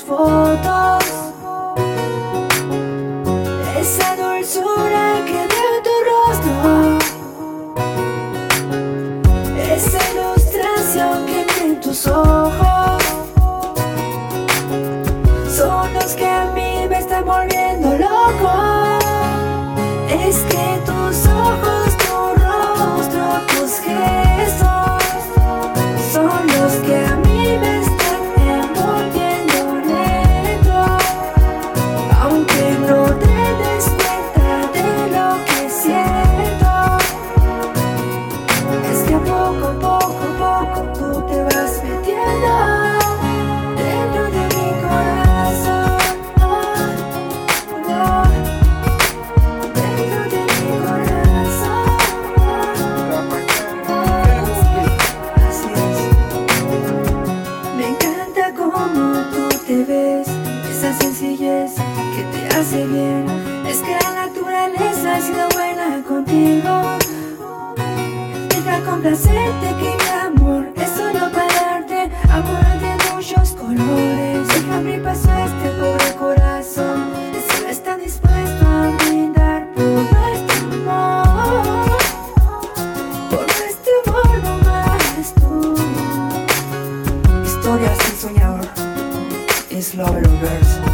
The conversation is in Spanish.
fotos. Esa dulzura que veo en tu rostro. Esa ilustración que vi en tus ojos. Sencillez que te hace bien. Es que la naturaleza ha sido buena contigo. Deja complacerte que mi amor es solo para darte amor de muchos colores. Deja abrir paso a este pobre corazón. Está dispuesto a brindar por nuestro amor. Por nuestro amor no más tú. Historia sin soñador. is love and reverse.